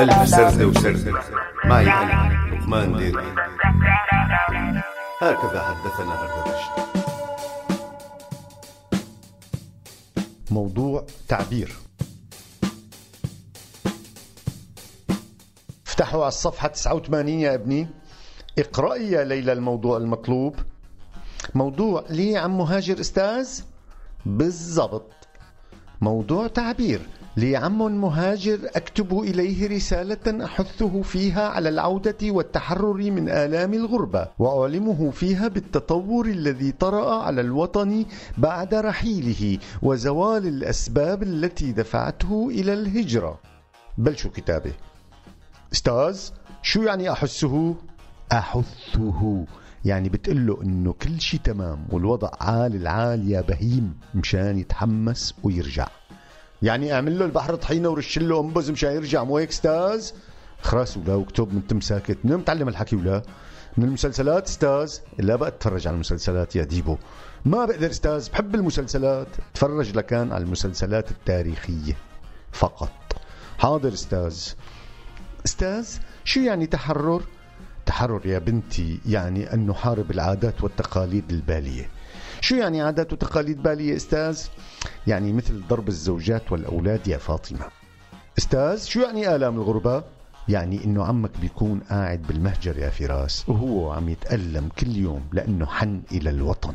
ألف سردة وسردة معي أنا لقمان ديري. هكذا حدثنا هردبشت موضوع تعبير. افتحوا على الصفحة 89 يا ابني. اقرأي يا ليلى الموضوع المطلوب. موضوع ليه عم مهاجر أستاذ؟ بالضبط. موضوع تعبير لي عم مهاجر أكتب إليه رسالة أحثه فيها على العودة والتحرر من آلام الغربة وأعلمه فيها بالتطور الذي طرأ على الوطن بعد رحيله وزوال الأسباب التي دفعته إلى الهجرة. بل شو كتابه؟ أستاذ شو يعني أحسه؟ أحثه. يعني بتقول له إنه كل شيء تمام والوضع عال العال يا بهيم مشان يتحمس ويرجع. يعني اعمل له البحر طحينة ورش له انبز مشان يرجع. مو هيك أستاذ؟ خلاص ولا واكتب من تم ساكت. من متعلم الحكي ولا؟ من المسلسلات أستاذ؟ لا بقى اتفرج على المسلسلات يا ديبو. ما بقدر أستاذ. بحب المسلسلات. تفرج لكان على المسلسلات التاريخية فقط. حاضر أستاذ. أستاذ شو يعني تحرر؟ التحرر يا بنتي يعني أن نحارب العادات والتقاليد البالية. شو يعني عادات وتقاليد بالية أستاذ؟ يعني مثل ضرب الزوجات والأولاد يا فاطمة. أستاذ شو يعني آلام الغربة؟ يعني إنه عمك بيكون قاعد بالمهجر يا فراس وهو عم يتألم كل يوم لأنه حن إلى الوطن.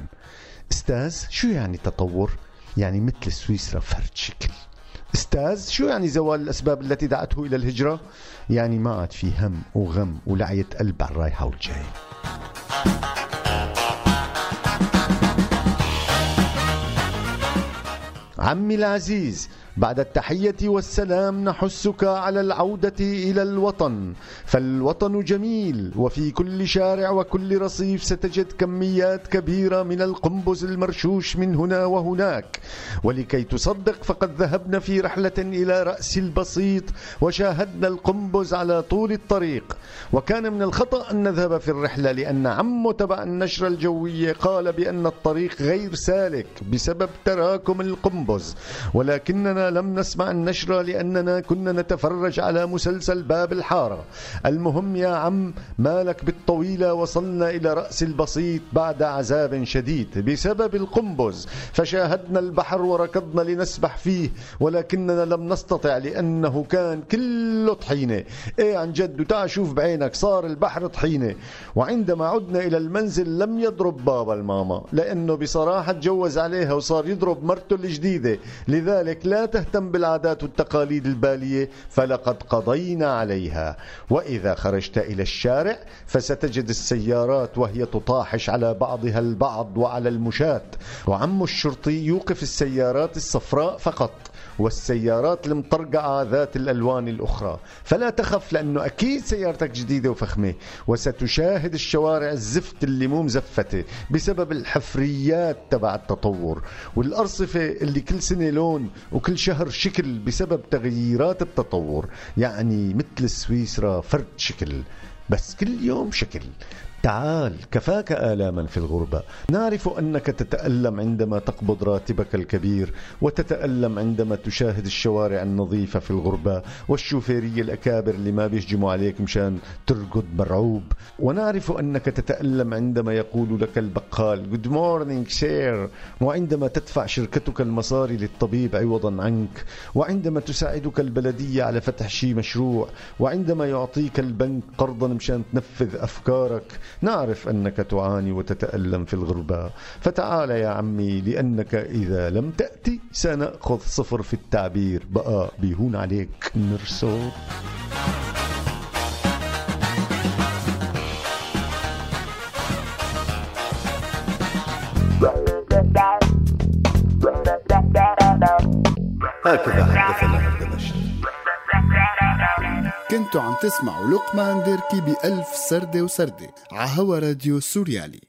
أستاذ شو يعني تطور؟ يعني مثل سويسرا فرد شكل. أستاذ شو يعني زوال الأسباب التي دعته إلى الهجرة؟ يعني ما عاد في هم وغم ولعية قلب على الرايحة والجاي عمي العزيز بعد التحية والسلام نحثك على العودة إلى الوطن. فالوطن جميل وفي كل شارع وكل رصيف ستجد كميات كبيرة من القنبز المرشوش من هنا وهناك. ولكي تصدق فقد ذهبنا في رحلة إلى رأس البسيط وشاهدنا القنبز على طول الطريق. وكان من الخطأ أن نذهب في الرحلة لأن عمو تبع النشرة الجوية قال بأن الطريق غير سالك بسبب تراكم القنبز ولكننا لم نسمع النشرة لأننا كنا نتفرج على مسلسل باب الحارة. المهم يا عم مالك بالطويلة وصلنا إلى رأس البسيط بعد عذاب شديد بسبب القنبز. فشاهدنا البحر وركضنا لنسبح فيه ولكننا لم نستطع لأنه كان كله طحينة. إيه عن جد؟ وتعال شوف بعينك صار البحر طحينة. وعندما عدنا إلى المنزل لم يضرب بابا الماما لأنه بصراحة تجوز عليها وصار يضرب مرته الجديدة. لذلك لا تهتم بالعادات والتقاليد البالية فلقد قضينا عليها. وإذا خرجت إلى الشارع فستجد السيارات وهي تطاحش على بعضها البعض وعلى المشاة. وعم الشرطي يوقف السيارات الصفراء فقط. والسيارات المطرقعة ذات الألوان الأخرى. فلا تخف لأنه أكيد سيارتك جديدة وفخمة. وستشاهد الشوارع الزفت اللي مو مزفتة بسبب الحفريات تبع التطور. والأرصفة اللي كل سنة لون وكل شهر شكل بسبب تغييرات التطور. يعني مثل سويسرا فرد شكل بس كل يوم شكل. تعال كفاك آلاما في الغربة. نعرف أنك تتألم عندما تقبض راتبك الكبير وتتألم عندما تشاهد الشوارع النظيفة في الغربة والشوفيرية الأكابر اللي ما بيهجموا عليك مشان ترقد مرعوب. ونعرف أنك تتألم عندما يقول لك البقال Good morning sir. وعندما تدفع شركتك المصاري للطبيب عوضا عنك. وعندما تساعدك البلدية على فتح شيء مشروع. وعندما يعطيك البنك قرضا مشان تنفذ أفكارك. نعرف أنك تعاني وتتألم في الغربة. فتعال يا عمي لأنك إذا لم تأتي سنأخذ صفر في التعبير. بقى بيهون عليك نرسو. هكذا حدثنا هردبشت كنتوا عم تسمعوا لقمان ديركي بألف سردة وسردة عهوا راديو سوريالي.